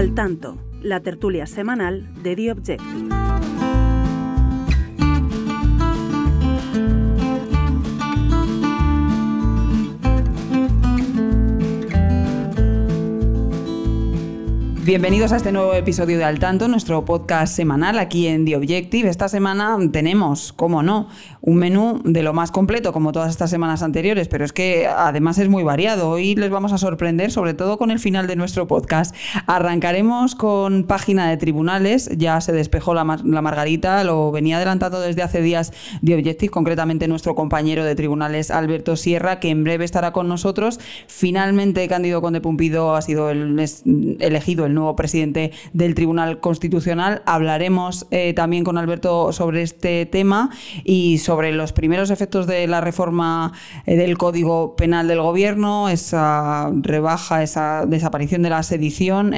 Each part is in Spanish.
Al tanto, la tertulia semanal de The Objective. Bienvenidos a este nuevo episodio de Al Tanto, nuestro podcast semanal aquí en The Objective. Esta semana tenemos, como no, un menú de lo más completo, como todas estas semanas anteriores, pero es que además es muy variado. Hoy les vamos a sorprender, sobre todo con el final de nuestro podcast. Arrancaremos con página de tribunales, ya se despejó la, la Margarita, lo venía adelantado desde hace días The Objective, concretamente nuestro compañero de tribunales Alberto Sierra, que en breve estará con nosotros. Finalmente, Cándido Conde Pumpido ha sido el, elegido el nuevo presidente del Tribunal Constitucional. Hablaremos eh, también con Alberto sobre este tema y sobre los primeros efectos de la reforma eh, del Código Penal del Gobierno, esa rebaja, esa desaparición de la sedición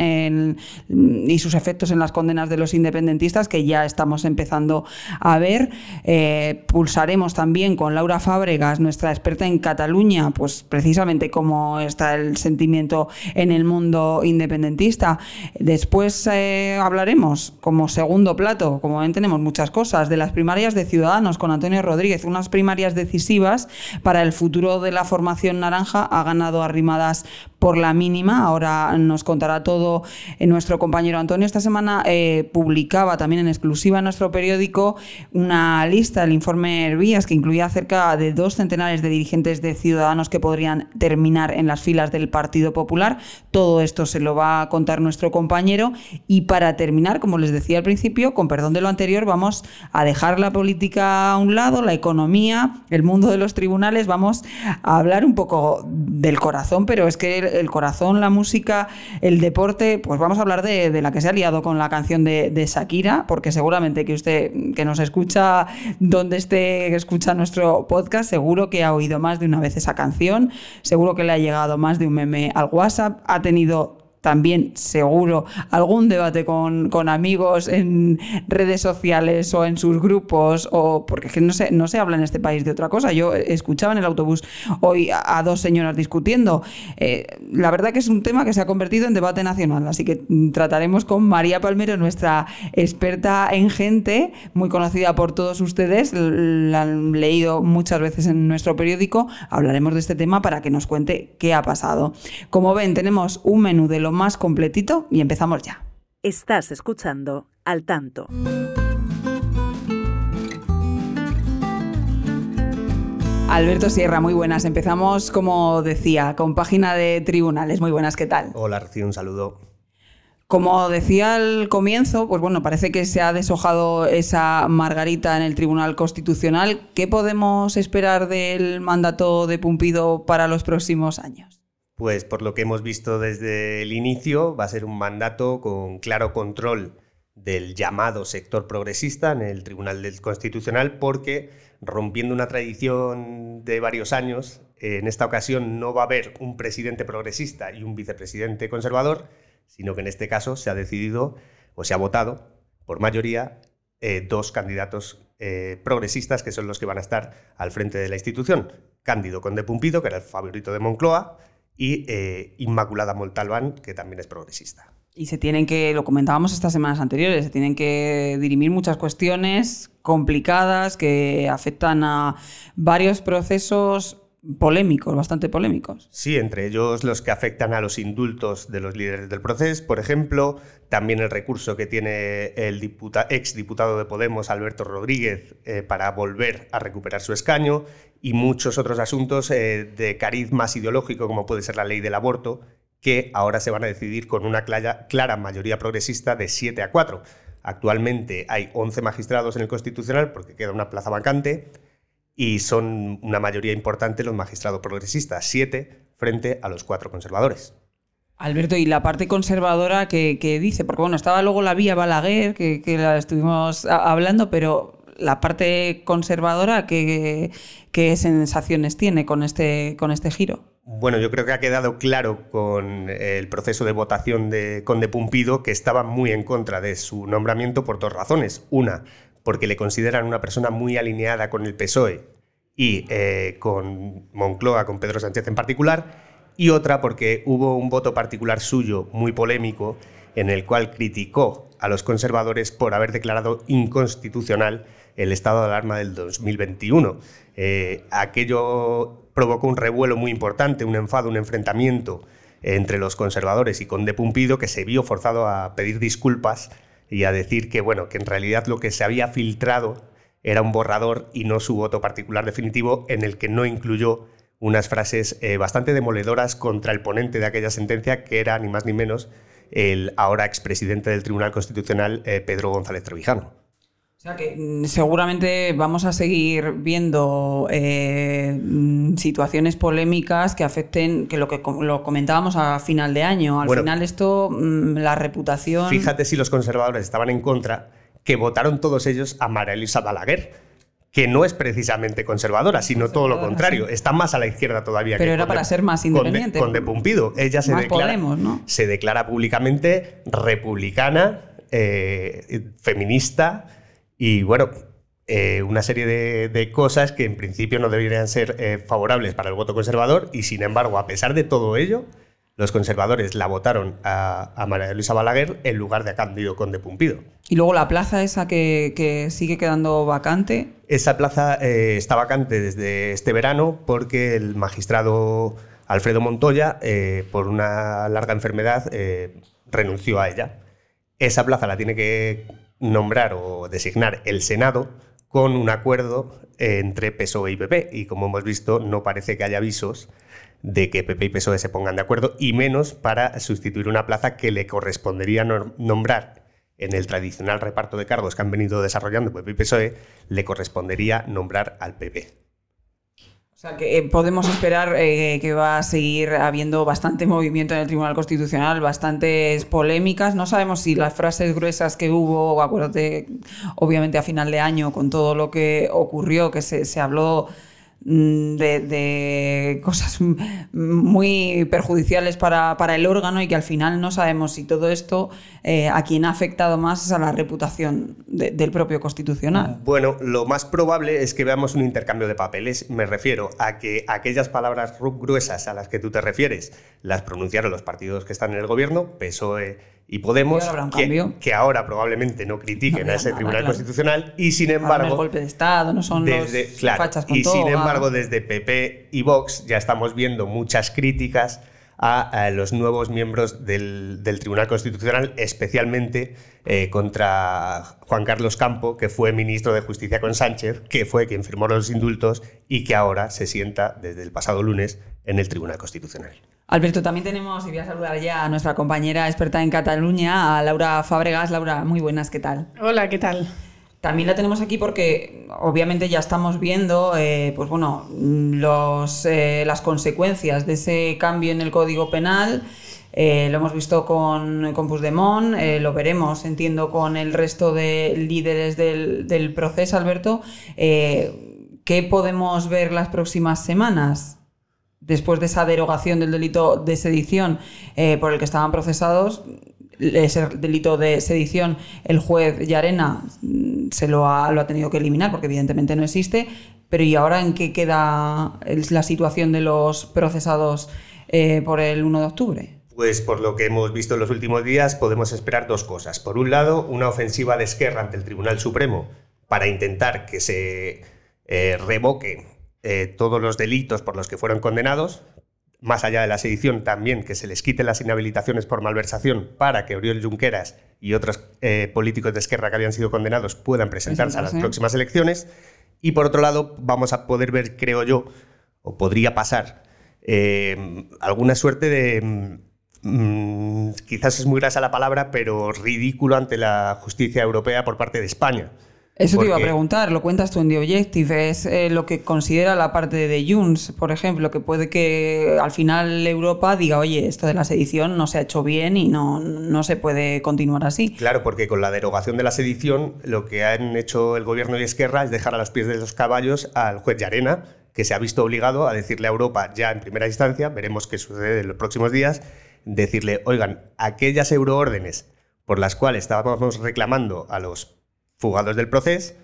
y sus efectos en las condenas de los independentistas que ya estamos empezando a ver. Eh, pulsaremos también con Laura Fábregas, nuestra experta en Cataluña, pues precisamente cómo está el sentimiento en el mundo independentista. Después eh, hablaremos, como segundo plato, como ven tenemos muchas cosas, de las primarias de Ciudadanos con Antonio Rodríguez, unas primarias decisivas para el futuro de la formación naranja. Ha ganado arrimadas por la mínima. Ahora nos contará todo eh, nuestro compañero Antonio. Esta semana eh, publicaba también en exclusiva en nuestro periódico una lista, el informe Hervías, que incluía cerca de dos centenares de dirigentes de ciudadanos que podrían terminar en las filas del Partido Popular. Todo esto se lo va a contar nuestro compañero. Y para terminar, como les decía al principio, con perdón de lo anterior, vamos a dejar la política a un lado, la economía, el mundo de los tribunales. Vamos a hablar un poco del corazón, pero es que el corazón, la música, el deporte, pues vamos a hablar de, la que se ha liado con la canción de, de, Shakira, porque seguramente que usted que nos escucha donde esté, que escucha nuestro podcast, seguro que ha oído más de una vez esa canción, seguro que le ha llegado más de un meme al WhatsApp, ha tenido también seguro algún debate con, amigos en redes sociales o en sus grupos, o porque es que no se, no se habla en este país de otra cosa. Yo escuchaba en el autobús hoy a, dos señoras discutiendo. Eh, la verdad que es un tema que se ha convertido en debate nacional, así que trataremos con María Palmero, nuestra experta en gente, muy conocida por todos ustedes, la han leído muchas veces en nuestro periódico. Hablaremos de este tema para que nos cuente qué ha pasado. Como ven, tenemos un menú de lo más completito y empezamos ya. Estás escuchando al tanto. Alberto Sierra, muy buenas. Empezamos, como decía, con página de tribunales. Muy buenas, ¿qué tal? Hola, recibo un saludo. Como decía al comienzo, pues bueno, parece que se ha deshojado esa margarita en el Tribunal Constitucional. ¿Qué podemos esperar del mandato de Pumpido para los próximos años? Pues por lo que hemos visto desde el inicio, va a ser un mandato con claro control del llamado sector progresista en el Tribunal del Constitucional, porque rompiendo una tradición de varios años, en esta ocasión no va a haber un presidente progresista y un vicepresidente conservador, sino que en este caso se ha decidido o se ha votado por mayoría eh, dos candidatos eh, progresistas que son los que van a estar al frente de la institución. Cándido Conde Pumpido, que era el favorito de Moncloa, y eh, Inmaculada Montalbán, que también es progresista. Y se tienen que, lo comentábamos estas semanas anteriores, se tienen que dirimir muchas cuestiones complicadas que afectan a varios procesos polémicos, bastante polémicos. Sí, entre ellos los que afectan a los indultos de los líderes del proceso, por ejemplo, también el recurso que tiene el ex diputado de Podemos, Alberto Rodríguez, eh, para volver a recuperar su escaño, y muchos otros asuntos eh, de cariz más ideológico, como puede ser la ley del aborto, que ahora se van a decidir con una clara, mayoría progresista de 7 a 4. Actualmente hay 11 magistrados en el Constitucional porque queda una plaza vacante y son una mayoría importante los magistrados progresistas, 7 frente a los 4 conservadores. Alberto, ¿y la parte conservadora que, dice? Porque bueno, estaba luego la vía Balaguer, que, que la estuvimos hablando, pero la parte conservadora, ¿qué, ¿qué, sensaciones tiene con este, con este giro? Bueno, yo creo que ha quedado claro con el proceso de votación de Conde Pumpido que estaba muy en contra de su nombramiento por dos razones. Una, porque le consideran una persona muy alineada con el PSOE y eh, con Moncloa, con Pedro Sánchez en particular. Y otra, porque hubo un voto particular suyo muy polémico en el cual criticó a los conservadores por haber declarado inconstitucional el estado de alarma del 2021. Eh, aquello provocó un revuelo muy importante, un enfado, un enfrentamiento entre los conservadores y Conde Pumpido, que se vio forzado a pedir disculpas y a decir que, bueno, que en realidad lo que se había filtrado era un borrador y no su voto particular definitivo en el que no incluyó unas frases eh, bastante demoledoras contra el ponente de aquella sentencia, que era ni más ni menos el ahora expresidente del Tribunal Constitucional, eh, Pedro González Trevijano. O sea que mm, seguramente vamos a seguir viendo eh, situaciones polémicas que afecten, que lo que lo comentábamos a final de año. Al final esto, mm, la reputación... Fíjate si los conservadores estaban en contra, que votaron todos ellos a María Elisa Balaguer, que no es precisamente conservadora, sino todo lo contrario. Está más a la izquierda todavía. Pero era para ser más independiente. Con de, Pumpido. Ella se, declara, se declara públicamente republicana, eh, feminista y bueno, eh, una serie de, cosas que en principio no deberían ser eh, favorables para el voto conservador y sin embargo, a pesar de todo ello, los conservadores la votaron a, María Luisa Balaguer en lugar de a Cándido Conde Pumpido. Y luego la plaza esa que, sigue quedando vacante. Esa plaza eh, está vacante desde este verano porque el magistrado Alfredo Montoya, por una larga enfermedad, renunció a ella. Esa plaza la tiene que nombrar o designar el Senado con un acuerdo entre PSOE y PP. Y como hemos visto, no parece que haya avisos de que PP y PSOE se pongan de acuerdo, y menos para sustituir una plaza que le correspondería nombrar en el tradicional reparto de cargos que han venido desarrollando PP y PSOE, le correspondería nombrar al PP. O sea, que eh, podemos esperar eh, que va a seguir habiendo bastante movimiento en el Tribunal Constitucional, bastantes polémicas. No sabemos si las frases gruesas que hubo, acuérdate, obviamente a final de año, con todo lo que ocurrió, que se, se habló Mm, de, cosas muy perjudiciales para, el órgano y que al final no sabemos si todo esto eh, a quien ha afectado más es a la reputación del propio constitucional. Bueno, lo más probable es que veamos un intercambio de papeles. Me refiero a que aquellas palabras gruesas a las que tú te refieres las pronunciaron los partidos que están en el gobierno, PSOE y Podemos, que, ahora probablemente no critiquen a ese Tribunal Constitucional y sin embargo... el golpe de Estado, no son desde, los fachas con Y sin embargo, desde PP y Vox ya estamos viendo muchas críticas a, los nuevos miembros del, Tribunal Constitucional, especialmente eh, contra Juan Carlos Campo, que fue ministro de Justicia con Sánchez, que fue quien firmó los indultos y que ahora se sienta desde el pasado lunes en el Tribunal Constitucional. Alberto, también tenemos, y voy a saludar ya a nuestra compañera experta en Cataluña, a Laura Fábregas. Laura, muy buenas, ¿qué tal? Hola, ¿qué tal? También la tenemos aquí porque obviamente ya estamos viendo eh, pues bueno, los, eh, las consecuencias de ese cambio en el Código Penal. Eh, lo hemos visto con, con Puigdemont, lo veremos, entiendo, con el resto de líderes del, del proceso, Alberto. ¿Qué podemos ver las próximas semanas? Después de esa derogación del delito de sedición eh, por el que estaban procesados, ese delito de sedición, el juez Yarena mm, se lo ha, lo ha tenido que eliminar porque evidentemente no existe. Pero ¿y ahora en qué queda la situación de los procesados eh, por el 1 de octubre? Pues por lo que hemos visto en los últimos días podemos esperar dos cosas. Por un lado, una ofensiva de Esquerra ante el Tribunal Supremo para intentar que se eh, revoque eh, todos los delitos por los que fueron condenados, más allá de la sedición también que se les quiten las inhabilitaciones por malversación para que Oriol Junqueras y otros eh, políticos de izquierda que habían sido condenados puedan presentarse a las próximas elecciones. Y por otro lado, vamos a poder ver, creo yo, o podría pasar, eh, alguna suerte de... Mm, quizás es muy grasa la palabra, pero ridículo ante la justicia europea por parte de España. Eso te iba a preguntar, lo cuentas tú en The Objective, es eh, lo que considera la parte de Junts, por ejemplo, que puede que al final Europa diga, oye, esto de la sedición no se ha hecho bien y no, no se puede continuar así. Claro, porque con la derogación de la sedición lo que han hecho el gobierno y Esquerra es dejar a los pies de los caballos al juez Llarena, que se ha visto obligado a decirle a Europa ya en primera instancia, veremos qué sucede en los próximos días, decirle, oigan, aquellas euroórdenes por las cuales estábamos reclamando a los fugados del proceso,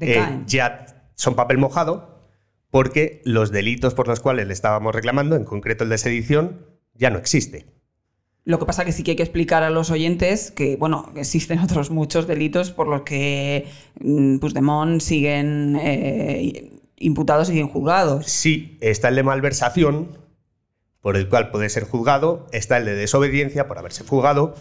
eh, ya son papel mojado porque los delitos por los cuales le estábamos reclamando, en concreto el de sedición, ya no existe. Lo que pasa que sí que hay que explicar a los oyentes que, bueno, existen otros muchos delitos por los que mm, Puigdemont siguen eh, imputados y siguen juzgados. Sí, está el de malversación, por el cual puede ser juzgado, está el de desobediencia por haberse fugado,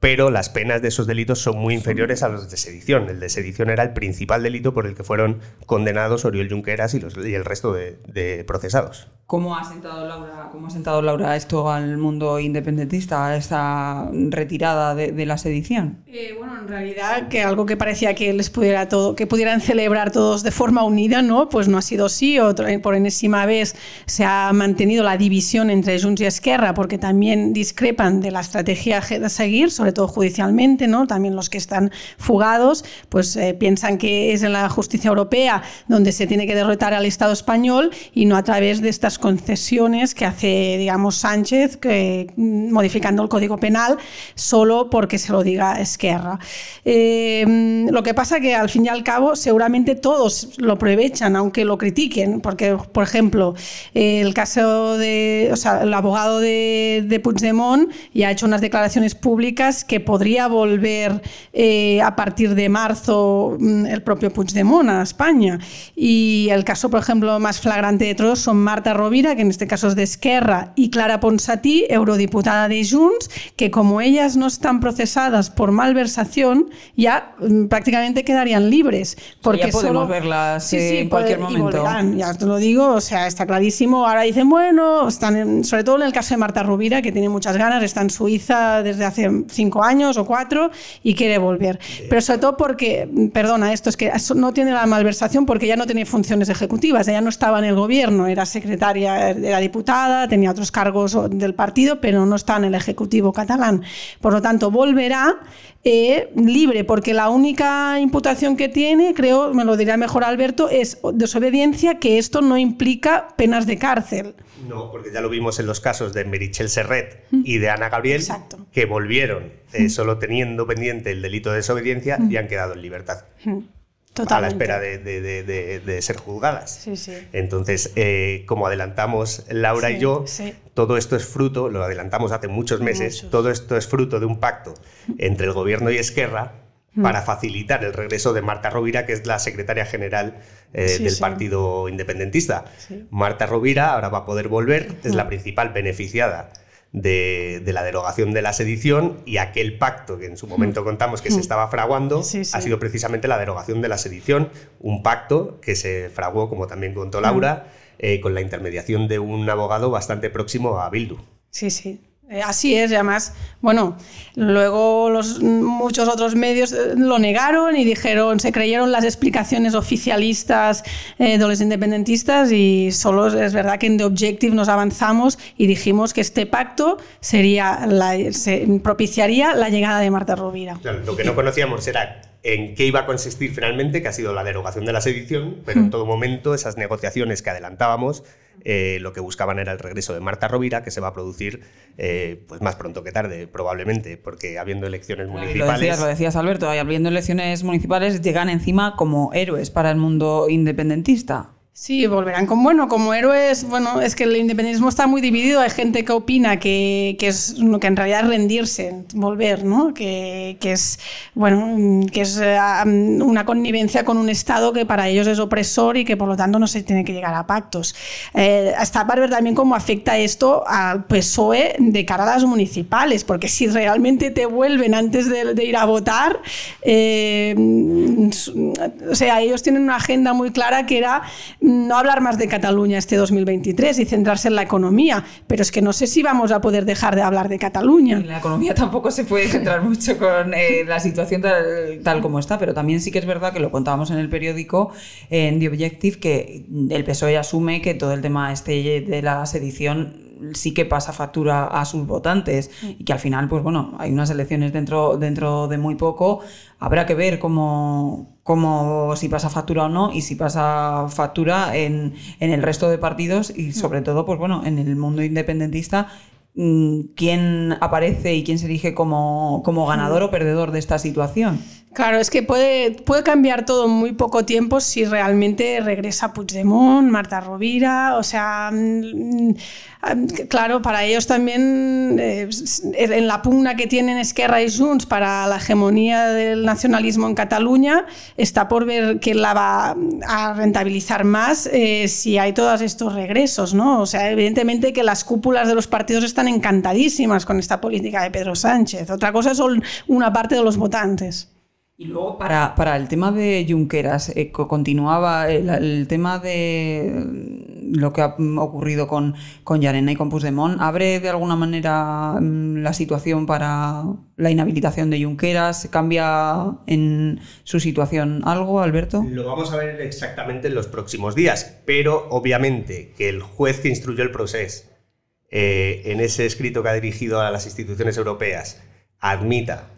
pero las penas de esos delitos son muy inferiores a los de sedición. El de sedición era el principal delito por el que fueron condenados Oriol Junqueras y, los, y el resto de, de procesados. ¿Cómo ha sentado Laura, cómo ha sentado Laura esto al mundo independentista, esta retirada de, de la sedición? Eh, bueno, en realidad que algo que parecía que les pudiera todo, que pudieran celebrar todos de forma unida, ¿no? Pues no ha sido así. Otro, por enésima vez se ha mantenido la división entre Junts y Esquerra, porque también discrepan de la estrategia a seguir, sobre todo judicialmente, ¿no? También los que están fugados, pues eh, piensan que es en la justicia europea donde se tiene que derrotar al Estado español y no a través de estas concesiones que hace, digamos, Sánchez, que, mm, modificando el Código Penal, solo porque se lo diga Esquerra. Eh, lo que pasa que al fin y al cabo seguramente todos lo aprovechan, aunque lo critiquen, porque, por ejemplo, el caso de, o sea, el abogado de, de Puigdemont ya ha hecho unas declaraciones públicas que podría volver eh, a partir de marzo mm, el propio Puigdemont a España. Y el caso, por ejemplo, más flagrante de todos son Marta Rovira, que en este caso es de Esquerra, y Clara Ponsatí, eurodiputada de Junts, que como ellas no están procesadas por malversación, ya mm, prácticamente quedarían libres. Porque ya podemos solo- verlas Sí, eh, sí, en cualquier y momento. volverán, ya te lo digo, o sea, está clarísimo. Ahora dicen, bueno, están en- sobre todo en el caso de Marta Rubira, que tiene muchas ganas, está en Suiza desde hace cinco años o cuatro y quiere volver. Pero sobre todo porque, perdona, esto es que no tiene la malversación porque ya no tenía funciones ejecutivas, ella no estaba en el gobierno, era secretaria, era diputada, tenía otros cargos del partido, pero no está en el ejecutivo catalán. Por lo tanto, volverá eh, libre, porque la única imputación que tiene, creo, me lo dirá mejor Alberto, es desobediencia, que esto no implica penas de cárcel. No, porque ya lo vimos en los casos de Merichel Serret y de Ana Gabriel, Exacto. que volvieron eh, solo teniendo pendiente el delito de desobediencia y han quedado en libertad. A la Totalmente. espera de, de- de- de- de ser juzgadas. Sí, sí. Entonces, eh, como adelantamos Laura y yo, todo esto es fruto, lo adelantamos hace muchos meses, Muchos. todo esto es fruto de un pacto entre el gobierno y Esquerra Mm. para facilitar el regreso de Marta Rovira, que es la secretaria general eh, Sí, del sí. Partido Independentista. Sí. Marta Rovira ahora va a poder volver, es la principal beneficiada de, de la derogación de la sedición y aquel pacto que en su momento contamos que se estaba fraguando. Sí, sí. ha sido precisamente la derogación de la sedición, un pacto que se fraguó, como también contó Laura, eh, con la intermediación de un abogado bastante próximo a Bildu. Sí, sí. Eh, Así es, y además, bueno, luego los, muchos otros medios eh, lo negaron y dijeron, se creyeron las explicaciones oficialistas eh, de los independentistas y solo es verdad que en The Objective nos avanzamos y dijimos que este pacto sería la- se propiciaría la llegada de Marta Rovira. Claro, lo que no conocíamos era en qué iba a consistir finalmente, que ha sido la derogación de la sedición, pero en todo momento esas negociaciones que adelantábamos eh, lo que buscaban era el regreso de Marta Rovira, que se va a producir eh, pues más pronto que tarde, probablemente, porque habiendo elecciones Lo municipales... decías, lo decías, Alberto, y habiendo elecciones municipales llegan encima como héroes para el mundo independentista. Sí, volverán con, bueno, como héroes, bueno, es que el independentismo está muy dividido, hay gente que opina que, que es que en realidad es rendirse, volver, ¿no? Que, que es, bueno, que es una connivencia con un Estado que para ellos es opresor y que por lo tanto no se tiene que llegar a pactos. Eh, está para ver también cómo afecta esto al PSOE de cara a las municipales, porque si realmente te vuelven antes de, de ir a votar, eh, o sea, ellos tienen una agenda muy clara que era no hablar más de Cataluña este 2023 y centrarse en la economía, pero es que no sé si vamos a poder dejar de hablar de Cataluña. En la economía tampoco se puede centrar mucho con eh, la situación tal, tal como está, pero también sí que es verdad que lo contábamos en el periódico, en The Objective, que el PSOE asume que todo el tema este de la sedición sí que pasa factura a sus votantes y que al final, pues bueno, hay unas elecciones dentro, dentro de muy poco, habrá que ver cómo, cómo si pasa factura o no y si pasa factura en, en el resto de partidos y sobre todo, pues bueno, en el mundo independentista mm, quién aparece y quién se elige como, como ganador o perdedor de esta situación. Claro, es que puede, puede cambiar todo en muy poco tiempo si realmente regresa Puigdemont, Marta Rovira, o sea, mm, mm, claro, para ellos también, eh, en la pugna que tienen Esquerra y Junts para la hegemonía del nacionalismo en Cataluña, está por ver quién la va a rentabilizar más eh, si hay todos estos regresos, ¿no? O sea, evidentemente que las cúpulas de los partidos están encantadísimas con esta política de Pedro Sánchez. Otra cosa son una parte de los votantes. Y luego, para, para, el tema de Junqueras, eh, continuaba el, el, tema de lo que ha ocurrido con, con Yarena y con Puigdemont. ¿Abre de alguna manera mm, la situación para la inhabilitación de Junqueras? ¿Cambia en su situación algo, Alberto? Lo vamos a ver exactamente en los próximos días, pero obviamente que el juez que instruyó el proceso eh, en ese escrito que ha dirigido a las instituciones europeas admita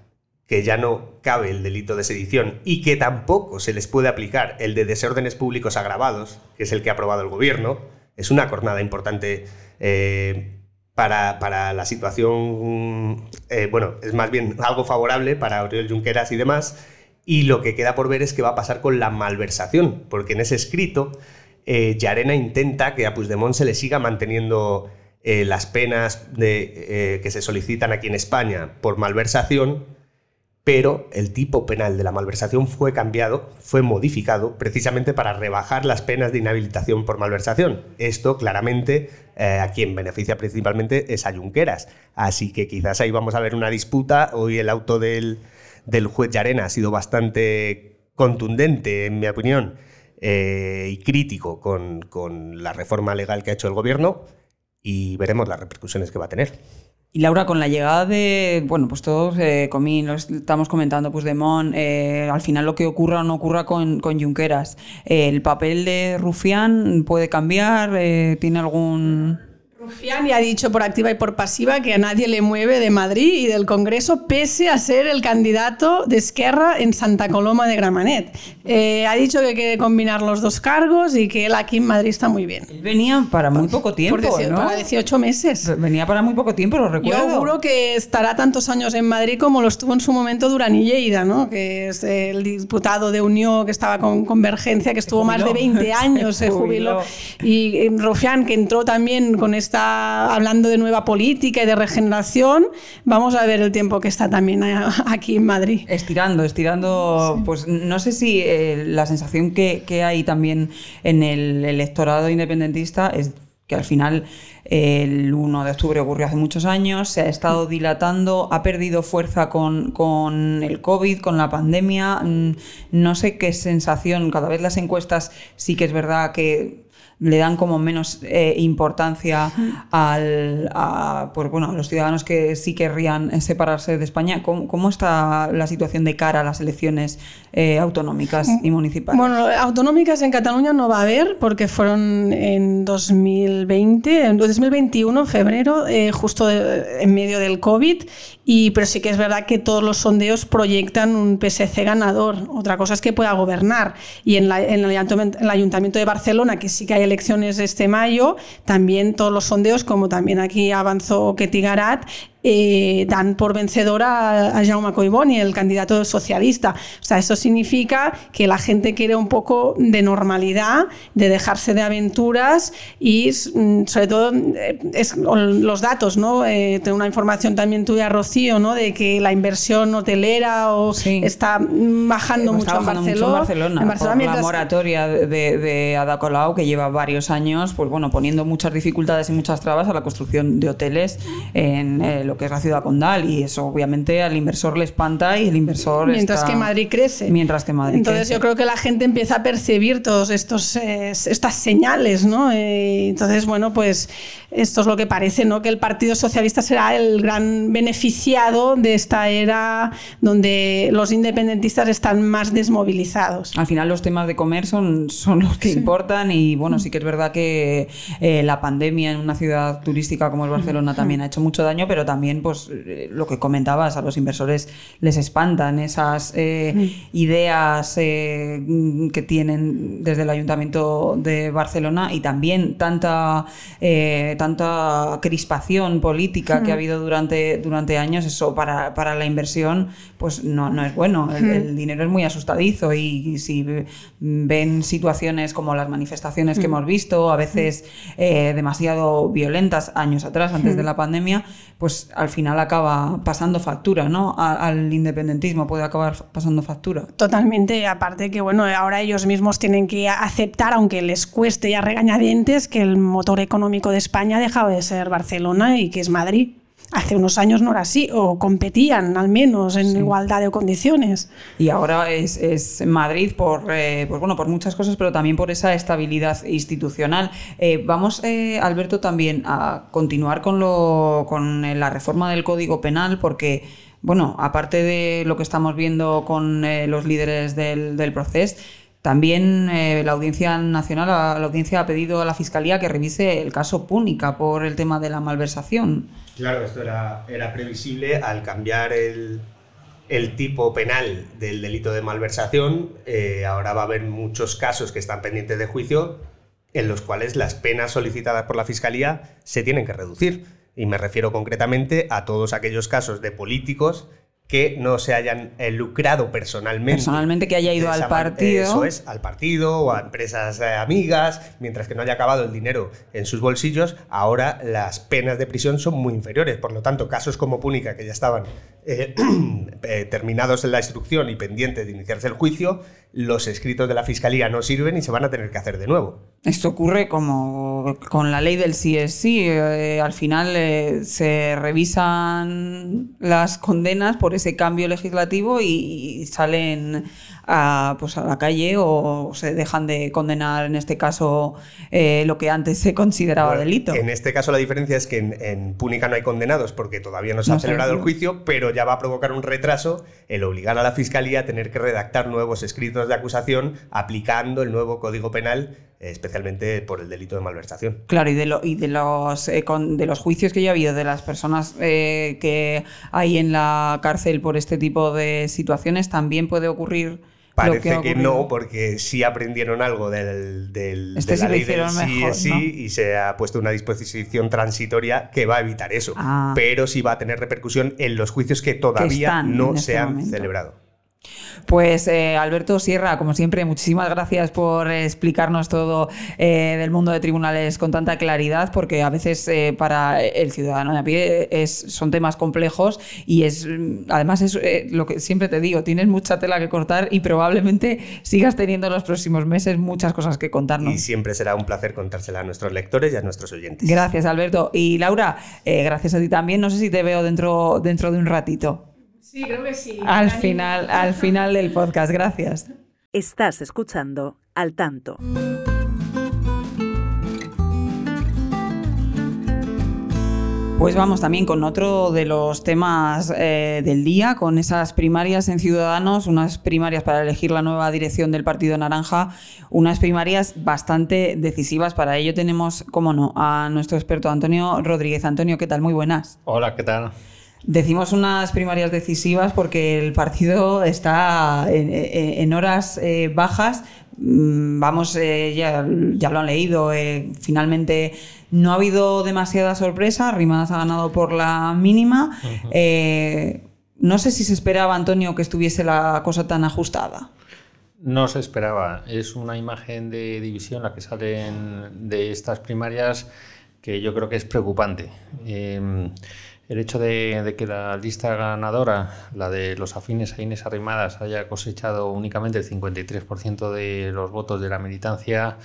que ya no cabe el delito de sedición y que tampoco se les puede aplicar el de desórdenes públicos agravados, que es el que ha aprobado el gobierno, es una jornada importante eh, para, para, la situación, eh, bueno, es más bien algo favorable para Oriol Junqueras y demás, y lo que queda por ver es qué va a pasar con la malversación, porque en ese escrito eh, Yarena intenta que a Puigdemont se le siga manteniendo eh, las penas de, que se solicitan aquí en España por malversación, pero el tipo penal de la malversación fue cambiado, fue modificado precisamente para rebajar las penas de inhabilitación por malversación. Esto claramente eh, a quien beneficia principalmente es a Junqueras. Así que quizás ahí vamos a ver una disputa. Hoy el auto del, del juez Llarena ha sido bastante contundente, en mi opinión, eh, y crítico con, con la reforma legal que ha hecho el gobierno y veremos las repercusiones que va a tener. Y Laura, con la llegada de, bueno, pues todos, eh, Comín, lo estamos comentando, pues de Mon, eh, al final lo que ocurra o no ocurra con, con Junqueras, eh, ¿el papel de Rufián puede cambiar? Eh, ¿Tiene algún...? Rufián ya ha dicho por activa y por pasiva que a nadie le mueve de Madrid y del Congreso, pese a ser el candidato de Esquerra en Santa Coloma de Gramanet. Eh, ha dicho que quiere combinar los dos cargos y que él aquí en Madrid está muy bien. Él venía para muy poco tiempo, por ¿no? Para 18 meses. Venía para muy poco tiempo, lo recuerdo. Yo juro que estará tantos años en Madrid como lo estuvo en su momento Durán y Lleida, ¿no? que es el diputado de Unión que estaba con Convergencia, que estuvo más de 20 años, se jubiló. Y eh, Rufián, que entró también con esta hablando de nueva política y de regeneración, vamos a ver el tiempo que está también aquí en Madrid. Estirando, estirando, sí. pues no sé si eh, la sensación que, que, hay también en el electorado independentista es que al final el 1 de octubre ocurrió hace muchos años, se ha estado dilatando, ha perdido fuerza con, con, el COVID, con la pandemia. No sé qué sensación, cada vez las encuestas sí que es verdad que le dan como menos eh, importancia al, a, pues, bueno, a los ciudadanos que sí querrían separarse de España. ¿Cómo, cómo está la situación de cara a las elecciones eh, autonómicas y municipales? Bueno, autonómicas en Cataluña no va a haber porque fueron en 2020, en 2021, febrero, eh, justo de, en medio del COVID, y, pero sí que es verdad que todos los sondeos proyectan un PSC ganador. Otra cosa es que pueda gobernar. Y en, la, en, el, en el Ayuntamiento de Barcelona, que sí que hay elecciones este mayo, también todos los sondeos, como también aquí avanzó Ketty Garat, eh, dan por vencedora a Jaume Collboni, el candidato socialista. O sea, eso significa que la gente quiere un poco de normalidad, de dejarse de aventuras y mm, sobre todo es, los datos, ¿no? Eh, tengo una información también tuya, Rocío, ¿no? De que la inversión hotelera o sí. está bajando, mucho, está en mucho, en Barcelona. En Barcelona, mientras... la moratoria de, de Ada Colau, que lleva varios años, pues bueno, poniendo muchas dificultades y muchas trabas a la construcción de hoteles en eh, lo que es la ciudad condal y eso obviamente al inversor le espanta y el inversor mientras está... que Madrid crece. Mientras que Madrid entonces crece. yo creo que la gente empieza a percibir todos estos eh, estas señales no eh, entonces bueno pues esto es lo que parece no que el Partido Socialista será el gran beneficiado de esta era donde los independentistas están más desmovilizados. Al final los temas de comer son, son los que sí. importan y bueno sí que es verdad que eh, la pandemia en una ciudad turística como es Barcelona también ha hecho mucho daño pero también también, pues eh, lo que comentabas, a los inversores les espantan esas eh, mm. ideas eh, que tienen desde el Ayuntamiento de Barcelona y también tanta, tanta crispación política que ha mm. habido durante, durante años, eso para, para la inversión, pues no, no es bueno. El, mm. el, dinero es muy asustadizo y, si ven situaciones como las manifestaciones que hemos visto, a veces demasiado violentas años atrás, antes de la pandemia, pues al final acaba pasando factura, ¿no? al independentismo puede acabar pasando factura. Totalmente, aparte que bueno, ahora ellos mismos tienen que aceptar, aunque les cueste ya regañadientes, que el motor económico de España ha dejado de ser Barcelona y que es Madrid hace unos años no era así, o competían al menos en igualdad de condiciones. Y ahora es, es Madrid por, eh, pues bueno, por muchas cosas, pero también por esa estabilidad institucional. Eh, vamos, eh, Alberto, también a continuar con, lo, con la reforma del Código Penal, porque, bueno, aparte de lo que estamos viendo con los líderes del, del proceso, también la Audiencia Nacional, la, la, Audiencia ha pedido a la Fiscalía que revise el caso Púnica por el tema de la malversación. Claro, esto era, era previsible al cambiar el, tipo penal del delito de malversación. Eh, ahora va a haber muchos casos que están pendientes de juicio en los cuales las penas solicitadas por la Fiscalía se tienen que reducir. Y me refiero concretamente a todos aquellos casos de políticos que no se hayan eh, lucrado personalmente. Personalmente que haya ido al partido. Eso es, al partido o a empresas eh, amigas, mientras que no haya acabado el dinero en sus bolsillos, ahora las penas de prisión son muy inferiores. Por lo tanto, casos como Púnica, que ya estaban eh, terminados en la instrucción y pendientes de iniciarse el juicio, los escritos de la Fiscalía no sirven y se van a tener que hacer de nuevo. Esto ocurre como con la ley del CSI. Eh, al final eh, se revisan las condenas por ese cambio legislativo y, salen a, pues a la calle o se dejan de condenar, en este caso, eh, lo que antes se consideraba delito. En este caso la diferencia es que en, Púnica no hay condenados porque todavía no se ha celebrado el juicio, pero ya va a provocar un retraso el obligar a la Fiscalía a tener que redactar nuevos escritos de acusación aplicando el nuevo Código Penal especialmente por el delito de malversación. Claro, y de, lo, y de, los, eh, de los juicios que ya ha habido, de las personas eh, que hay en la cárcel por este tipo de situaciones, también puede ocurrir. Parece que, no, porque sí aprendieron algo del, del este de la ley del sí, y se ha puesto una disposición transitoria que va a evitar eso. Ah. Pero sí va a tener repercusión en los juicios que todavía no este se han celebrado. Pues eh, Alberto Sierra, como siempre, muchísimas gracias por explicarnos todo eh, del mundo de tribunales con tanta claridad, porque a veces eh, para el ciudadano de a pie es, son temas complejos y es además es lo que siempre te digo, tienes mucha tela que cortar y probablemente sigas teniendo en los próximos meses muchas cosas que contarnos. Y siempre será un placer contársela a nuestros lectores y a nuestros oyentes. Gracias, Alberto. Y Laura, gracias a ti también. No sé si te veo dentro, dentro de un ratito. Sí, creo que sí. Al final, al final del podcast. Gracias. Estás escuchando Al Tanto. Pues vamos también con otro de los temas eh, del día, con esas primarias en Ciudadanos, unas primarias para elegir la nueva dirección del Partido Naranja, unas primarias bastante decisivas. Para ello tenemos, como no, a nuestro experto Antonio Rodríguez. Antonio, ¿qué tal? Muy buenas. Hola, ¿qué tal? Decimos unas primarias decisivas porque el partido está en, horas eh, bajas. Mm, vamos, eh, ya, lo han leído. Eh, finalmente no ha habido demasiada sorpresa. Rimadas ha ganado por la mínima. no sé si se esperaba, Antonio, que estuviese la cosa tan ajustada. No se esperaba. Es una imagen de división la que salen de estas primarias que yo creo que es preocupante. El hecho de, que la lista ganadora, la de los afines a Inés Arrimadas, haya cosechado únicamente el 53% de los votos de la militancia,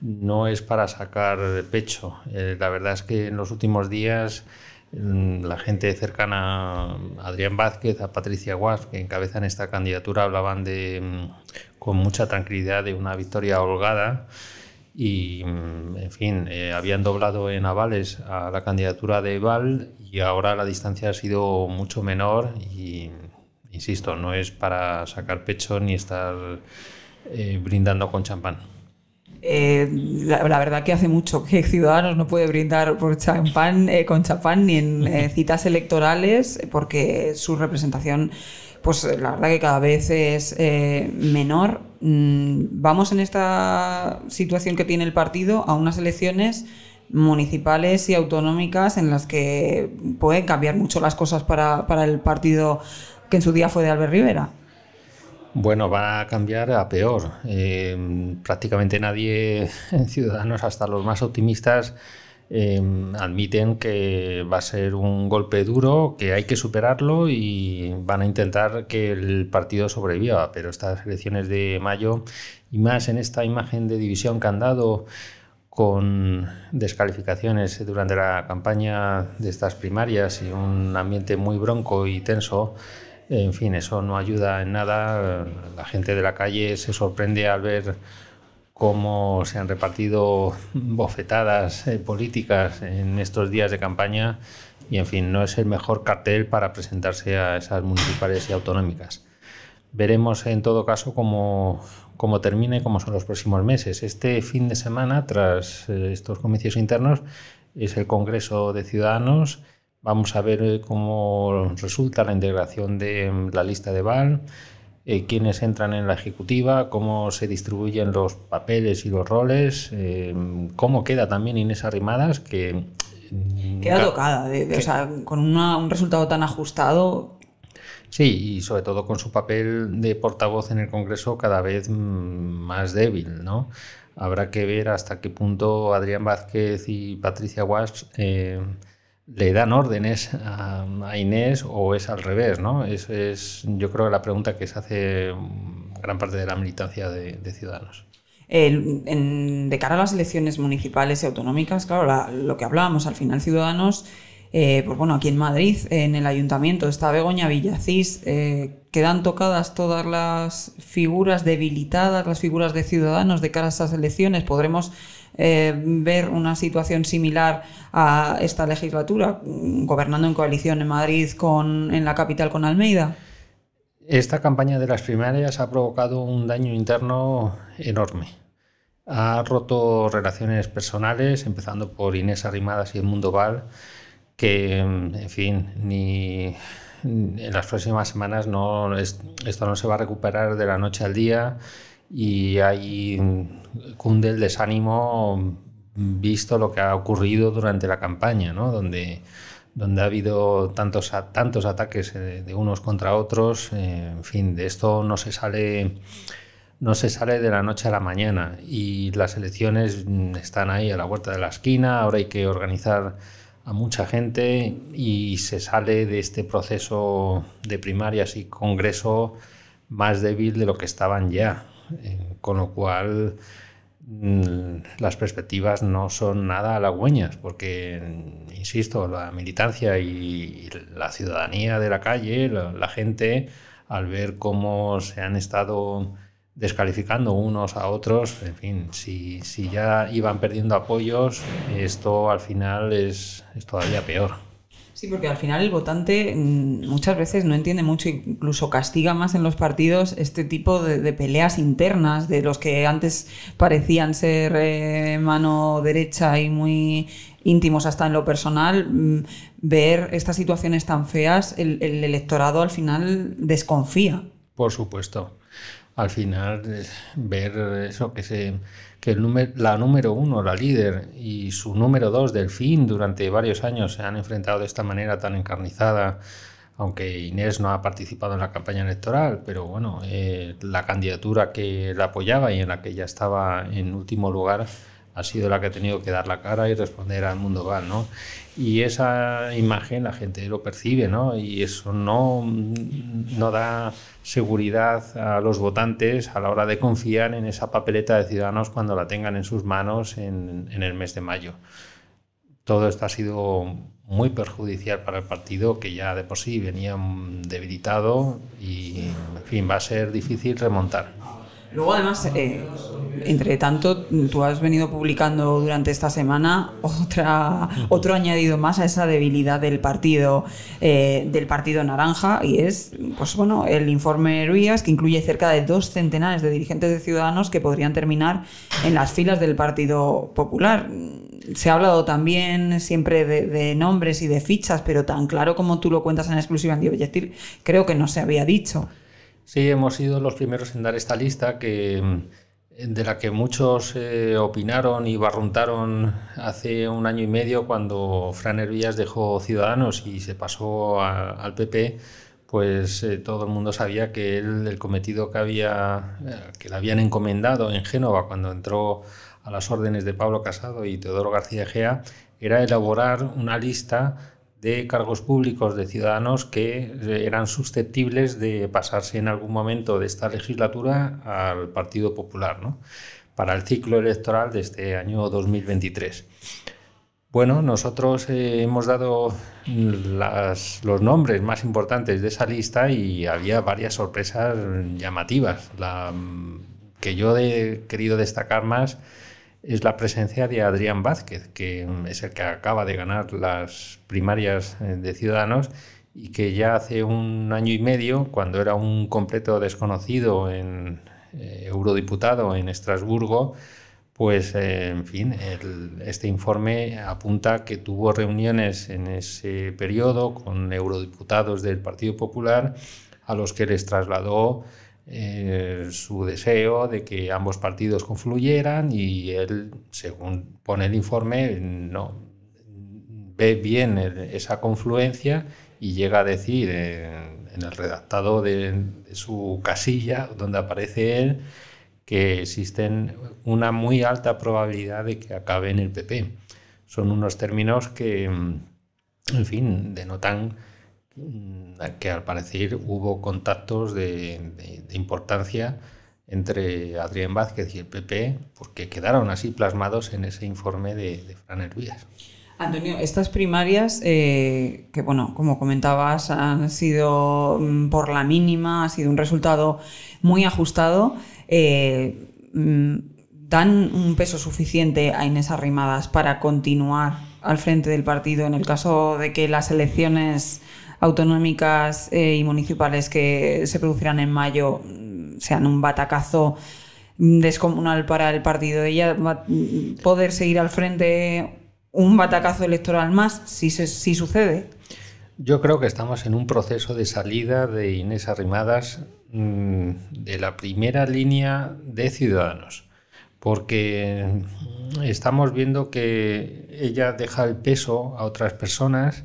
no es para sacar pecho. Eh, la verdad es que en los últimos días mm, la gente cercana a Adrián Vázquez, a Patricia Guas, que encabezan esta candidatura, hablaban de, mm, con mucha tranquilidad de una victoria holgada y, mm, en fin, eh, habían doblado en avales a la candidatura de Val y ahora la distancia ha sido mucho menor y, insisto, no es para sacar pecho ni estar eh, brindando con champán. Eh, la, verdad que hace mucho que Ciudadanos no puede brindar por champán, eh, con champán ni en eh, citas electorales porque su representación, pues la verdad que cada vez es menor. Mm, vamos en esta situación que tiene el partido a unas elecciones municipales y autonómicas en las que pueden cambiar mucho las cosas para, para el partido que en su día fue de Albert Rivera. Bueno, va a cambiar a peor. Eh, prácticamente nadie en Ciudadanos, hasta los más optimistas, eh, admiten que va a ser un golpe duro, que hay que superarlo y van a intentar que el partido sobreviva. Pero estas elecciones de mayo, y más en esta imagen de división que han dado con descalificaciones durante la campaña de estas primarias y un ambiente muy bronco y tenso, en fin, eso no ayuda en nada. La gente de la calle se sorprende al ver cómo se han repartido bofetadas eh, políticas en estos días de campaña y, en fin, no es el mejor cartel para presentarse a esas municipales y autonómicas. Veremos en todo caso cómo, cómo termina y cómo son los próximos meses. Este fin de semana, tras eh, estos comicios internos, es el Congreso de Ciudadanos Vamos a ver eh, cómo resulta la integración de mm, la lista de Val, eh, quiénes entran en la ejecutiva, cómo se distribuyen los papeles y los roles, eh, cómo queda también Inés Arrimadas, que... Mm, queda tocada, o sea, con un resultado tan ajustado. Sí, y sobre todo con su papel de portavoz en el Congreso cada vez mm, más débil, ¿no? Habrá que ver hasta qué punto Adrián Vázquez y Patricia Guas le dan órdenes a, Inés o es al revés, ¿no? Es, es, yo creo, la pregunta que se hace gran parte de la militancia de, Ciudadanos. de cara a las elecciones municipales y autonómicas, claro, lo que hablábamos, al final Ciudadanos, eh, pues bueno, aquí en Madrid, en el ayuntamiento está Begoña Villacís, eh, quedan tocadas todas las figuras debilitadas, las figuras de Ciudadanos de cara a esas elecciones, podremos eh, ver una situación similar a esta legislatura, gobernando en coalición en Madrid con, en la capital con Almeida? Esta campaña de las primarias ha provocado un daño interno enorme. Ha roto relaciones personales, empezando por Inés Arrimadas y el Mundo Val, que, en fin, ni en las próximas semanas no, esto no se va a recuperar de la noche al día y hay cunde el desánimo visto lo que ha ocurrido durante la campaña, ¿no? donde, donde ha habido tantos, tantos ataques eh, de unos contra otros. Eh, en fin, de esto no se sale no se sale de la noche a la mañana y las elecciones están ahí a la vuelta de la esquina, ahora hay que organizar a mucha gente y se sale de este proceso de primarias y congreso más débil de lo que estaban ya. Eh, con lo cual mm, las perspectivas no son nada halagüeñas, porque, insisto, la militancia y la ciudadanía de la calle, la, gente, al ver cómo se han estado descalificando unos a otros, en fin, si, si ya iban perdiendo apoyos, esto al final es, es todavía peor. Sí, porque al final el votante mm, muchas veces no entiende mucho, incluso castiga más en los partidos este tipo de, peleas internas de los que antes parecían ser eh, mano derecha y muy íntimos hasta en lo personal. Mm, ver estas situaciones tan feas, el, el electorado al final desconfía. Por supuesto. Al final, ver eso que se que el la número uno, la líder, y su número dos, Delfín, durante varios años se han enfrentado de esta manera tan encarnizada, aunque Inés no ha participado en la campaña electoral, pero bueno, eh, la candidatura que la apoyaba y en la que ella estaba en último lugar ha sido la que ha tenido que dar la cara y responder al mundo val, ¿no? Y esa imagen la gente lo percibe, ¿no? Y eso no, no da seguridad a los votantes a la hora de confiar en esa papeleta de ciudadanos cuando la tengan en sus manos en, en el mes de mayo. Todo esto ha sido muy perjudicial para el partido que ya de por sí venía debilitado y, en fin, va a ser difícil remontar. Luego, además, eh, entre tanto, tú has venido publicando durante esta semana otra, otro añadido más a esa debilidad del partido, eh, del partido naranja, y es, pues bueno, el informe Ruias, que incluye cerca de dos centenares de dirigentes de ciudadanos que podrían terminar en las filas del Partido Popular. Se ha hablado también siempre de, nombres y de fichas, pero tan claro como tú lo cuentas en exclusiva en Objective, creo que no se había dicho. Sí, hemos sido los primeros en dar esta lista que, mm, de la que muchos eh, opinaron y barruntaron hace un año y medio cuando Fran Hervías dejó Ciudadanos y se pasó al PP, pues eh, todo el mundo sabía que el cometido que, había, eh, que le habían encomendado en Génova cuando entró a las órdenes de Pablo Casado y Teodoro García Gea era elaborar una lista de cargos públicos de ciudadanos que eh, eran susceptibles de pasarse en algún momento de esta legislatura al Partido Popular, ¿no? para el ciclo electoral de este año 2023. Bueno, nosotros eh, hemos dado los nombres más importantes de esa lista y había varias sorpresas llamativas. La mm, que yo he querido destacar más es la presencia de Adrián Vázquez, que es el que acaba de ganar las primarias eh, de Ciudadanos y que ya hace un año y medio, cuando era un completo desconocido en eh, eurodiputado en Estrasburgo, pues eh, en fin, este informe apunta que tuvo reuniones en ese periodo con eurodiputados del Partido Popular a los que les trasladó eh, su deseo de que ambos partidos confluyeran y él, según pone el informe, no ve bien esa confluencia y llega a decir en, el redactado de, su casilla donde aparece él que existen una muy alta probabilidad de que acabe en el PP. Son unos términos que, en fin, denotan Mm, que al parecer hubo contactos de, importancia entre Adrián Vázquez y el PP, porque quedaron así plasmados en ese informe de, Fran Hervías. Antonio, estas primarias, eh, que bueno, como comentabas, han sido mm, por la mínima, ha sido un resultado muy ajustado. Eh, mm, ¿Dan un peso suficiente a Inés Arrimadas para continuar al frente del partido en el caso de que las elecciones autonómicas eh, y municipales que se producirán en mayo mm, sean un batacazo descomunal para el partido. Ella va a poder seguir al frente un batacazo electoral más si, si sucede. Yo creo que estamos en un proceso de salida de Inés Arrimadas mm, de la primera línea de Ciudadanos, porque estamos viendo que ella deja el peso a otras personas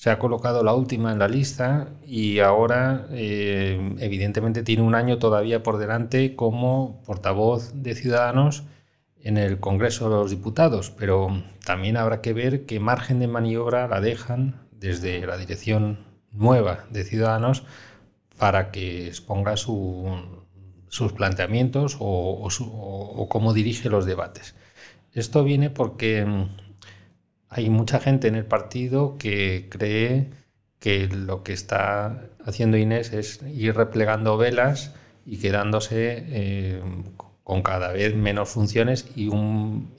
se ha colocado la última en la lista y ahora eh, evidentemente tiene un año todavía por delante como portavoz de Ciudadanos en el Congreso de los Diputados, pero también habrá que ver qué margen de maniobra la dejan desde la dirección nueva de Ciudadanos para que exponga sus planteamientos o, o cómo dirige los debates. Esto viene porque hay mucha gente en el partido que cree que lo que está haciendo Inés es ir replegando velas y quedándose eh, con cada vez menos funciones y un,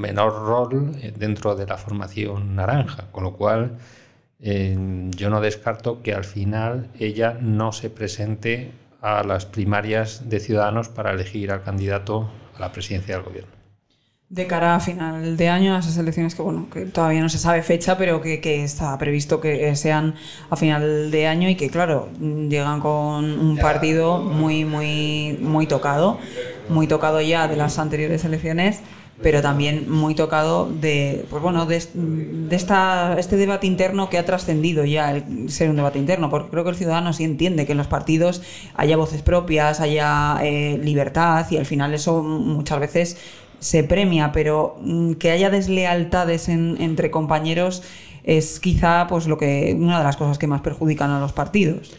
menor rol eh, dentro de la formación naranja, con lo cual eh, yo no descarto que al final ella no se presente a las primarias de Ciudadanos para elegir al candidato a la presidencia del gobierno de cara a final de año, a esas elecciones que bueno, que todavía no se sabe fecha, pero que, está previsto que sean a final de año y que claro, llegan con un partido muy, muy, muy tocado, muy tocado ya de las anteriores elecciones, pero también muy tocado de, pues bueno, de, esta, este debate interno que ha trascendido ya el ser un debate interno, porque creo que el ciudadano sí entiende que en los partidos haya voces propias, haya eh, libertad y al final eso muchas veces se premia, pero mm, que haya deslealtades entre compañeros es quizá pues lo que una de las cosas que más perjudican a los partidos.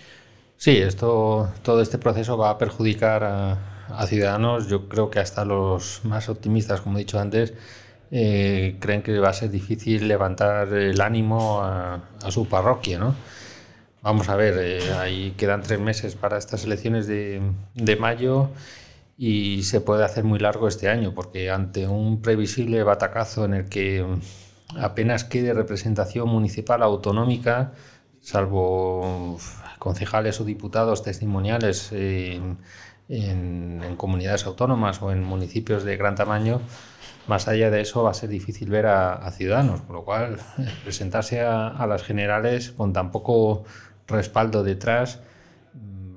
Sí, esto, todo este proceso va a perjudicar a, ciudadanos. Yo creo que hasta los más optimistas, como he dicho antes, eh, creen que va a ser difícil levantar el ánimo a, su parroquia, ¿no? Vamos a ver, eh, ahí quedan tres meses para estas elecciones de, de mayo y se puede hacer muy largo este año, porque ante un previsible batacazo en el que apenas quede representación municipal autonómica, salvo concejales o diputados testimoniales en, comunidades autónomas o en municipios de gran tamaño, más allá de eso va a ser difícil ver a, ciudadanos, con lo cual presentarse a, las generales con tan poco respaldo detrás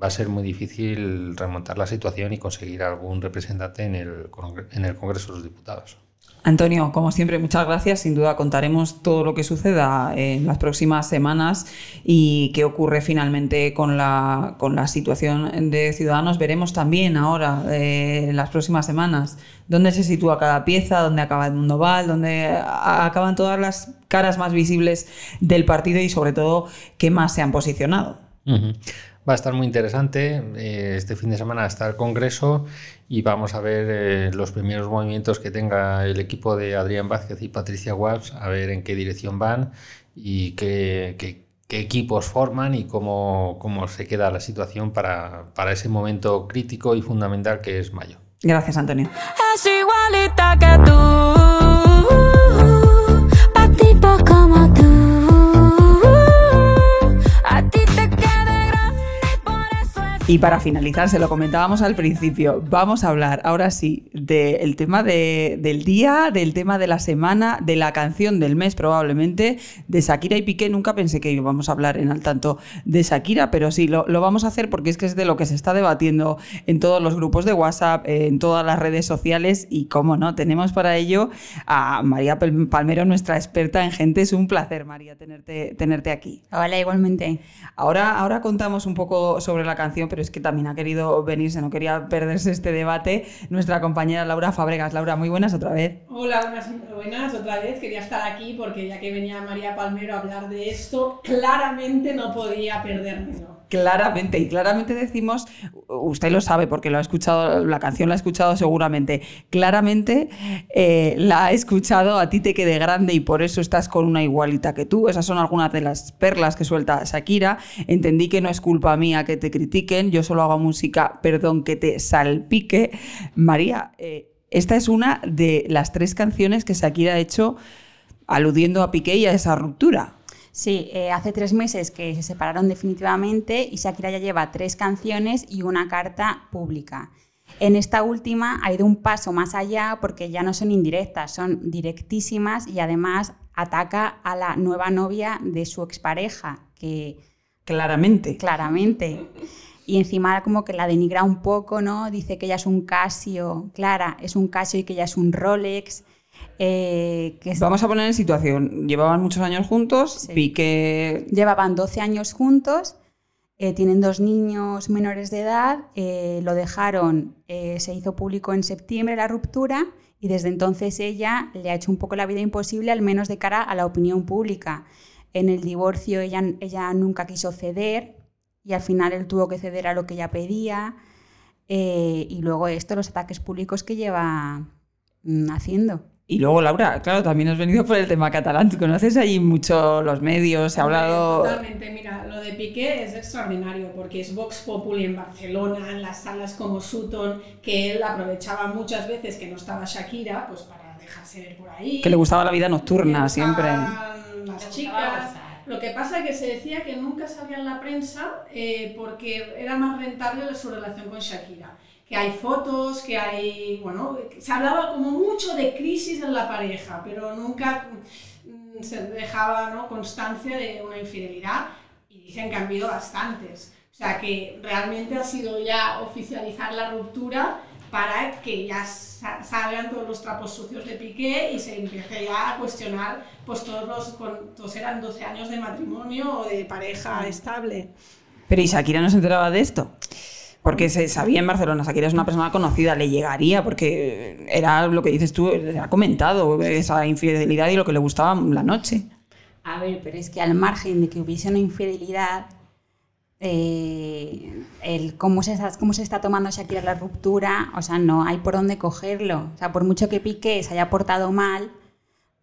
va a ser muy difícil remontar la situación y conseguir algún representante en el, en el Congreso de los Diputados. Antonio, como siempre, muchas gracias. Sin duda contaremos todo lo que suceda en las próximas semanas y qué ocurre finalmente con la, con la situación de Ciudadanos. Veremos también ahora, eh, en las próximas semanas, dónde se sitúa cada pieza, dónde acaba el mundo Val, dónde acaban todas las caras más visibles del partido y, sobre todo, qué más se han posicionado. Va a estar muy interesante. Eh, este fin de semana está el Congreso y vamos a ver eh, los primeros movimientos que tenga el equipo de Adrián Vázquez y Patricia Walsh, a ver en qué dirección van y qué, equipos forman y cómo, cómo, se queda la situación para, para ese momento crítico y fundamental que es mayo. Gracias, Antonio. Y para finalizar, se lo comentábamos al principio, vamos a hablar ahora sí del tema del día, del tema de la semana, de la canción del mes probablemente, de Shakira y Piqué. Nunca pensé que íbamos a hablar en al tanto de Shakira, pero sí, lo, vamos a hacer porque es que es de lo que se está debatiendo en todos los grupos de WhatsApp, en todas las redes sociales y, como no, tenemos para ello a María Palmero, nuestra experta en gente. Es un placer, María, tenerte, tenerte aquí. Hola, igualmente. Ahora, ahora contamos un poco sobre la canción, pero es que también ha querido venirse, no quería perderse este debate, nuestra compañera Laura Fabregas. Laura, muy buenas otra vez. Hola, buenas, buenas otra vez. Quería estar aquí porque ya que venía María Palmero a hablar de esto, claramente no podía perdérmelo. Claramente, y claramente decimos, usted lo sabe porque lo ha escuchado, la canción la ha escuchado seguramente, claramente eh, la ha escuchado, a ti te quede grande y por eso estás con una igualita que tú. Esas son algunas de las perlas que suelta Shakira. Entendí que no es culpa mía que te critiquen, yo solo hago música, perdón, que te salpique. María, eh, esta es una de las tres canciones que Shakira ha hecho aludiendo a Piqué y a esa ruptura. Sí, eh, hace tres meses que se separaron definitivamente y Shakira ya lleva tres canciones y una carta pública. En esta última ha ido un paso más allá porque ya no son indirectas, son directísimas y además ataca a la nueva novia de su expareja, que... Claramente. Claramente. Y encima como que la denigra un poco, ¿no? Dice que ella es un Casio, Clara, es un Casio y que ella es un Rolex. Eh, Vamos a poner en situación, llevaban muchos años juntos, vi que Llevaban 12 años juntos, eh, tienen dos niños menores de edad, eh, lo dejaron, se hizo público en septiembre la ruptura y desde entonces ella le ha hecho un poco la vida imposible, al menos de cara a la opinión pública. En el divorcio ella, ella nunca quiso ceder y al final él tuvo que ceder a lo que ella pedía. y luego esto, los ataques públicos que lleva mm, haciendo. Y luego, Laura, claro, también has venido por el tema catalán. ¿Tú conoces ahí mucho los medios? Se ha hablado. Totalmente, mira, lo de Piqué es extraordinario porque es Vox Populi en Barcelona, en las salas como Sutton, que él aprovechaba muchas veces que no estaba Shakira, pues para dejarse ver por ahí. Que le gustaba la vida nocturna siempre. Las chicas. Lo que pasa es que se decía que nunca salía en la prensa eh, porque era más rentable su relación con Shakira que hay fotos, que hay, bueno, se hablaba como mucho de crisis en la pareja, pero nunca mm, se dejaba ¿no? constancia de una infidelidad y dicen que han habido bastantes. O sea que realmente ha sido ya oficializar la ruptura para que ya salgan todos los trapos sucios de Piqué y se empiece ya a cuestionar pues todos los, todos eran 12 años de matrimonio o de pareja estable. Pero ¿y Shakira no se enteraba de esto? Porque se sabía en Barcelona, Shakira es una persona conocida, le llegaría, porque era lo que dices tú, ha comentado esa infidelidad y lo que le gustaba la noche. A ver, pero es que al margen de que hubiese una infidelidad, eh, el cómo se, está, cómo se está tomando Shakira la ruptura, o sea, no hay por dónde cogerlo. O sea, por mucho que Piqué se haya portado mal,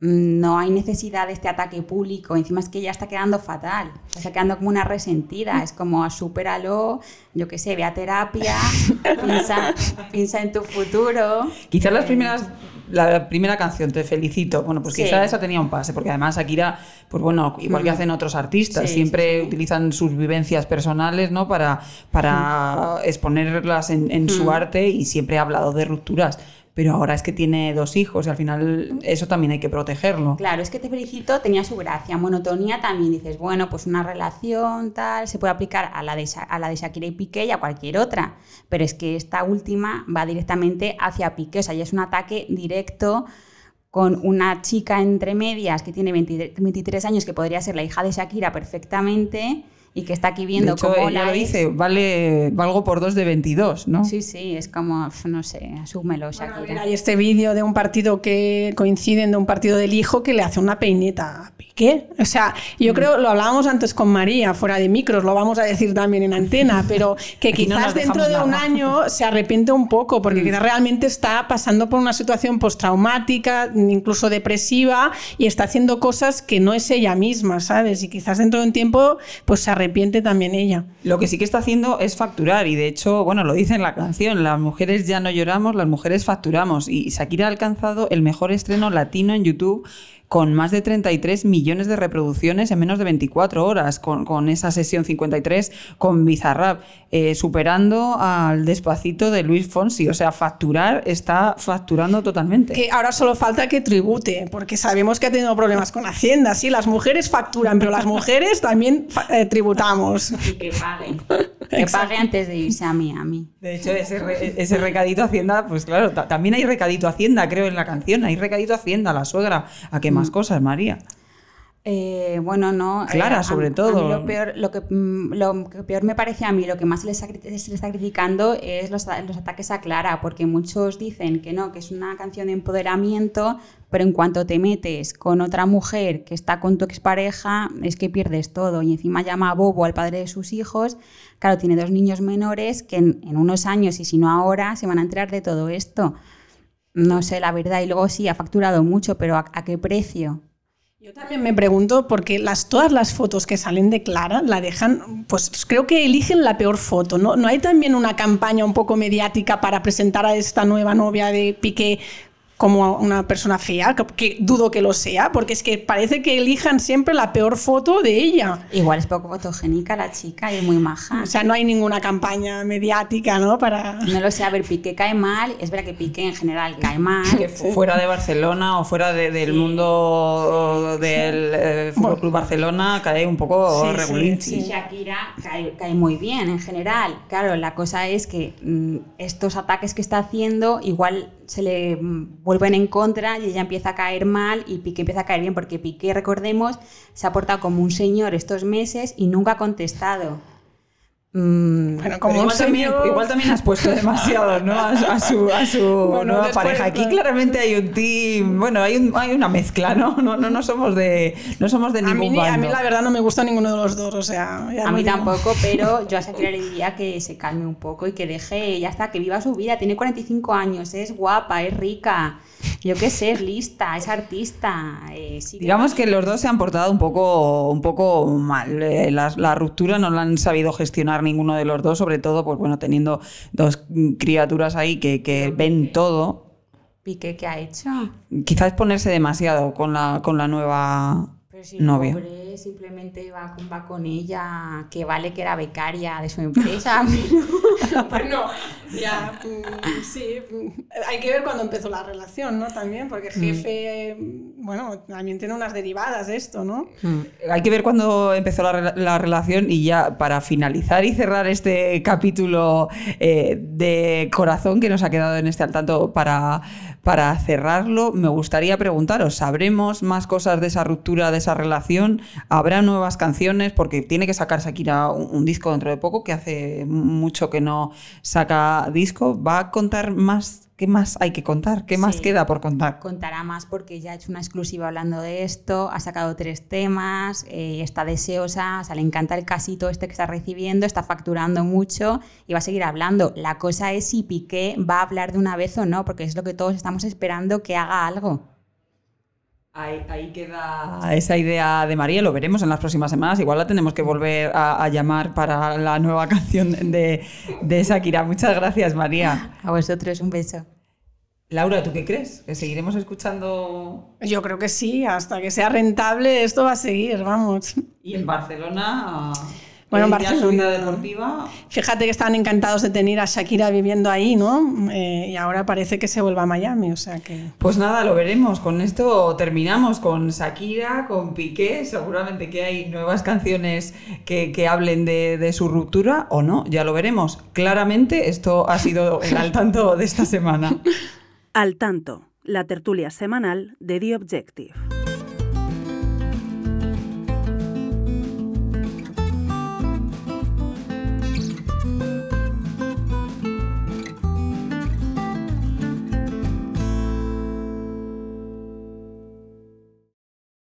no hay necesidad de este ataque público. Encima es que ella está quedando fatal. Está quedando como una resentida. Es como, supéralo, yo qué sé, ve a terapia, piensa, piensa en tu futuro. Quizás las Eh, primeras la primera canción, Te felicito. Bueno, pues Sí. quizá esa tenía un pase, porque además Shakira, pues bueno, igual que Mm. hacen otros artistas, Sí, siempre sí, utilizan sus vivencias personales, ¿no? Para, para exponerlas en, en su Mm. arte y siempre ha hablado de rupturas. Pero ahora es que tiene dos hijos y al final eso también hay que protegerlo. Claro, es que te felicito, tenía su gracia. Monotonía también dices, bueno, pues una relación tal, se puede aplicar a la de, a la de Shakira y Piqué y a cualquier otra. Pero es que esta última va directamente hacia Piqué, o sea, ya es un ataque directo con una chica entre medias que tiene 20 23 años, que podría ser la hija de Shakira perfectamente y que está aquí viendo de hecho, cómo ella la lo dice, vale, valgo por dos de 22, ¿no? Sí, sí, es como, no sé, asúmelo, Bueno, Shakira. mira, hay este vídeo de un partido que coinciden de un partido del hijo que le hace una peineta a Piqué. O sea, Mm. yo creo, lo hablábamos antes con María, fuera de micros, lo vamos a decir también en antena, pero que no quizás nos dentro de un nada. año se arrepiente un poco, porque Mm. quizás realmente está pasando por una situación postraumática, incluso depresiva, y está haciendo cosas que no es ella misma, ¿sabes? Y quizás dentro de un tiempo, pues se arrepiente también ella. Lo que sí que está haciendo es facturar y de hecho, bueno, lo dice en la canción, las mujeres ya no lloramos, las mujeres facturamos y Shakira ha alcanzado el mejor estreno latino en YouTube con más de 33 millones de reproducciones en menos de 24 horas, con, con esa sesión 53 con Bizarrap, eh, superando al despacito de Luis Fonsi. O sea, facturar está facturando totalmente. Que ahora solo falta que tribute, porque sabemos que ha tenido problemas con Hacienda. Sí, las mujeres facturan, pero las mujeres también eh, tributamos. Y que pague. Que pague antes de irse a Miami. De hecho, ese, re- ese recadito Hacienda, pues claro, ta- también hay recadito Hacienda, creo, en la canción. Hay recadito Hacienda, la suegra. ¿A qué más cosas, María? Eh, bueno, no. eh, Clara, sobre a todo. lo, peor, lo, que, mm, lo que peor me parece a mí, lo que más se le está, se le está criticando es los, los ataques a Clara, porque muchos dicen que no, que es una canción de empoderamiento, pero en cuanto te metes con otra mujer que está con tu expareja, es que pierdes todo. Y encima llama a Bobo al padre de sus hijos. Claro, tiene dos niños menores que en, en unos años, y si no ahora, se van a enterar de todo esto. No sé, la verdad. Y luego sí, ha facturado mucho, pero ¿a, a qué precio? Yo también me pregunto, porque las, todas las fotos que salen de Clara la dejan, pues creo que eligen la peor foto. ¿no? ¿No hay también una campaña un poco mediática para presentar a esta nueva novia de Piqué como una persona fea? Que, que dudo que lo sea, porque es que parece que elijan siempre la peor foto de ella. Igual es poco fotogénica la chica y es muy maja. O sea, no hay ninguna campaña mediática, ¿no? Para... No lo sé, a ver, Piqué cae mal. Es verdad que Piqué en general cae mal. Que fu- fuera de Barcelona o fuera de- del mundo del eh, Fútbol Club Barcelona cae un poco Sí, sí, Shakira cae, cae muy bien en general. Claro, la cosa es que mm, estos ataques que está haciendo igual se le mm, vuelven en contra y ella empieza a caer mal y Piqué empieza a caer bien porque Piqué, recordemos, se ha portado como un señor estos meses y nunca ha contestado. Mm, Bueno, como un igual, también, señor- igual también has puesto demasiado ¿no? a, su- a su, a su Bueno, nueva después, pareja. Aquí claramente hay un team, bueno, hay, un- hay una mezcla, ¿no? No, no, no somos de, no somos de A ningún mí, a mí la verdad no me gusta ninguno de los dos, o sea... A mí digo. tampoco, pero yo a Shakira le diría que se calme un poco y que deje, ya está, que viva su vida. Tiene 45 años, es guapa, es rica, yo qué sé, es lista, es artista. eh, sí Digamos que los dos se han portado un poco, un poco mal. Eh, La, la ruptura no la han sabido gestionar ninguno de los dos, sobre todo, pues bueno, teniendo dos criaturas ahí que, que ven todo. Piqué, ¿qué ha hecho? Quizás ponerse demasiado con la, con la nueva Pero si el novia. pobre simplemente va con, va con ella, que vale que era becaria de su empresa. Bueno, ya, mm, sí. mm, Hay que ver cuando empezó la relación, ¿no? También, porque el jefe, eh, bueno, también tiene unas derivadas de esto, ¿no? Hay que ver cuándo empezó la relación y ya para finalizar y cerrar este capítulo eh, de corazón que nos ha quedado en este al tanto para, para cerrarlo, me gustaría preguntaros, ¿sabremos más cosas de esa ruptura, de esa relación? ¿Habrá nuevas canciones? Porque tiene que sacar Shakira un, un disco dentro de poco, que hace mucho que no saca disco. ¿Va a contar más? ¿Qué más hay que contar? ¿Qué más Sí. queda por contar? Contará más porque ya ha hecho una exclusiva hablando de esto, ha sacado tres temas, eh, está deseosa, o sea, le encanta el casito este que está recibiendo, está facturando mucho y va a seguir hablando. La cosa es si Piqué va a hablar de una vez o no, porque es lo que todos estamos esperando que haga algo. Ahí, queda esa idea de María, lo veremos en las próximas semanas. Igual la tenemos que volver a, llamar para la nueva canción de, de Shakira. Muchas gracias, María. A vosotros, un beso. Laura, ¿tú qué crees? ¿Que seguiremos escuchando? Yo creo que sí, hasta que sea rentable esto va a seguir, vamos. ¿Y en Barcelona? Bueno, en Barcelona. Deportiva. Fíjate que estaban encantados de tener a Shakira viviendo ahí, ¿no? Eh, y ahora parece que se vuelva a Miami, o sea que. Pues nada, lo veremos. Con esto terminamos con Shakira, con Piqué. Seguramente que hay nuevas canciones que, hablen de, de, su ruptura o no, ya lo veremos. Claramente, esto ha sido el al tanto de esta semana. Al tanto, la tertulia semanal de The Objective.